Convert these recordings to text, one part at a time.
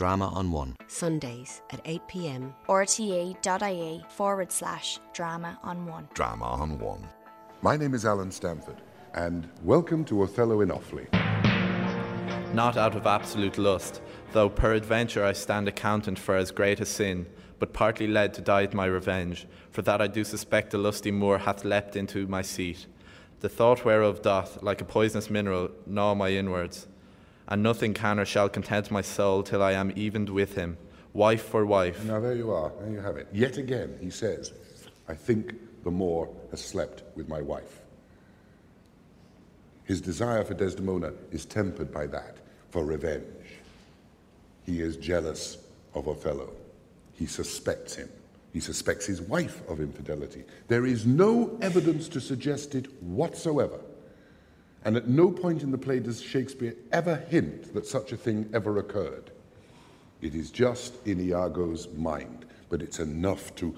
Drama on One. Sundays at 8 pm. rte.ie forward slash drama on one. Drama on One. My name is Alan Stamford, and welcome to Othello in Offaly. Not out of absolute lust, though peradventure I stand accountant for as great a sin, but partly led to diet my revenge, for that I do suspect the lusty Moor hath leapt into my seat. The thought whereof doth, like a poisonous mineral, gnaw my inwards, and nothing can or shall content my soul till I am evened with him, wife for wife. Now, there you are. There you have it. Yet again, he says, I think the Moor has slept with my wife. His desire for Desdemona is tempered by that, for revenge. He is jealous of Othello. He suspects him. He suspects his wife of infidelity. There is no evidence to suggest it whatsoever. And at no point in the play does Shakespeare ever hint that such a thing ever occurred. It is just in Iago's mind, but it's enough to,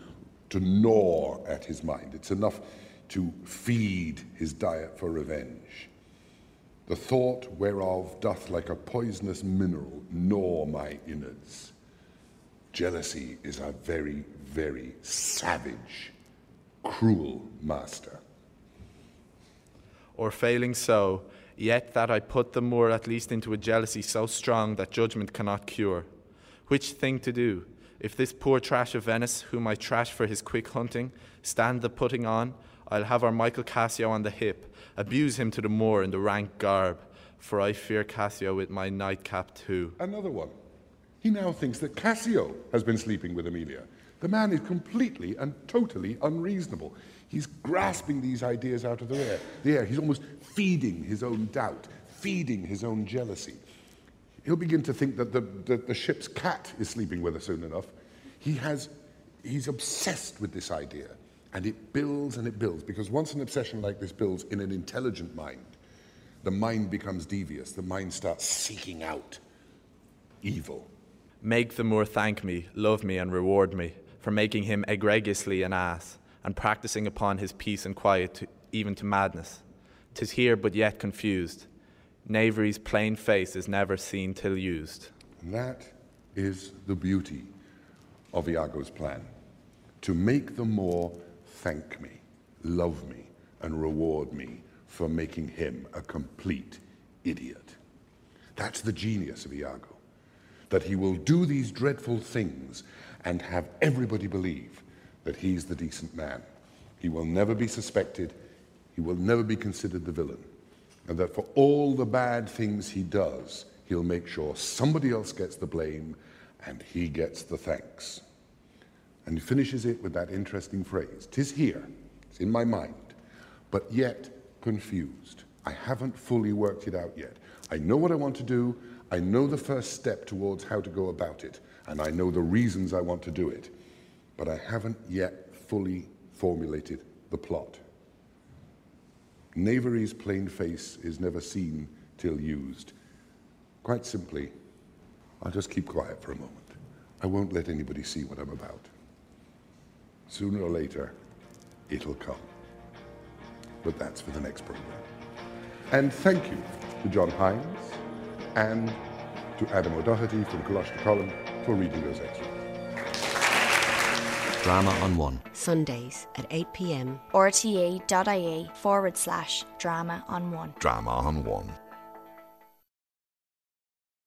to gnaw at his mind. It's enough to feed his diet for revenge. The thought whereof doth like a poisonous mineral gnaw my innards. Jealousy is a very, very savage, cruel master. Or failing so, yet that I put the Moor at least into a jealousy so strong that judgment cannot cure. Which thing to do? If this poor trash of Venice, whom I trash for his quick hunting, stand the putting on, I'll have our Michael Cassio on the hip, abuse him to the Moor in the rank garb, for I fear Cassio with my nightcap too. Another one. He now thinks that Cassio has been sleeping with Emilia. The man is completely and totally unreasonable. He's grasping these ideas out of the air. The air. He's almost feeding his own doubt, feeding his own jealousy. He'll begin to think that the, the, the ship's cat is sleeping with her soon enough. He has, he's obsessed with this idea, and it builds and it builds, because once an obsession like this builds in an intelligent mind, the mind becomes devious. The mind starts seeking out evil. Make the Moor thank me, love me, and reward me for making him egregiously an ass, and practising upon his peace and quiet to, even to madness. Tis here but yet confused. Knavery's plain face is never seen till used. That is the beauty of Iago's plan to make the Moor thank me, love me, and reward me for making him a complete idiot. That's the genius of Iago. That he will do these dreadful things and have everybody believe that he's the decent man. He will never be suspected, he will never be considered the villain. And that for all the bad things he does, he'll make sure somebody else gets the blame and he gets the thanks. And he finishes it with that interesting phrase Tis here, it's in my mind, but yet confused. I haven't fully worked it out yet. I know what I want to do, I know the first step towards how to go about it, and I know the reasons I want to do it, but I haven't yet fully formulated the plot. Knavery's plain face is never seen till used. Quite simply, I'll just keep quiet for a moment. I won't let anybody see what I'm about. Sooner or later, it'll come. But that's for the next program. And thank you to John Hines and to Adam O'Doherty from Coláiste Choilm for reading those extras. Drama on One. Sundays at 8 pm. rte.ie forward slash drama on one. Drama on One.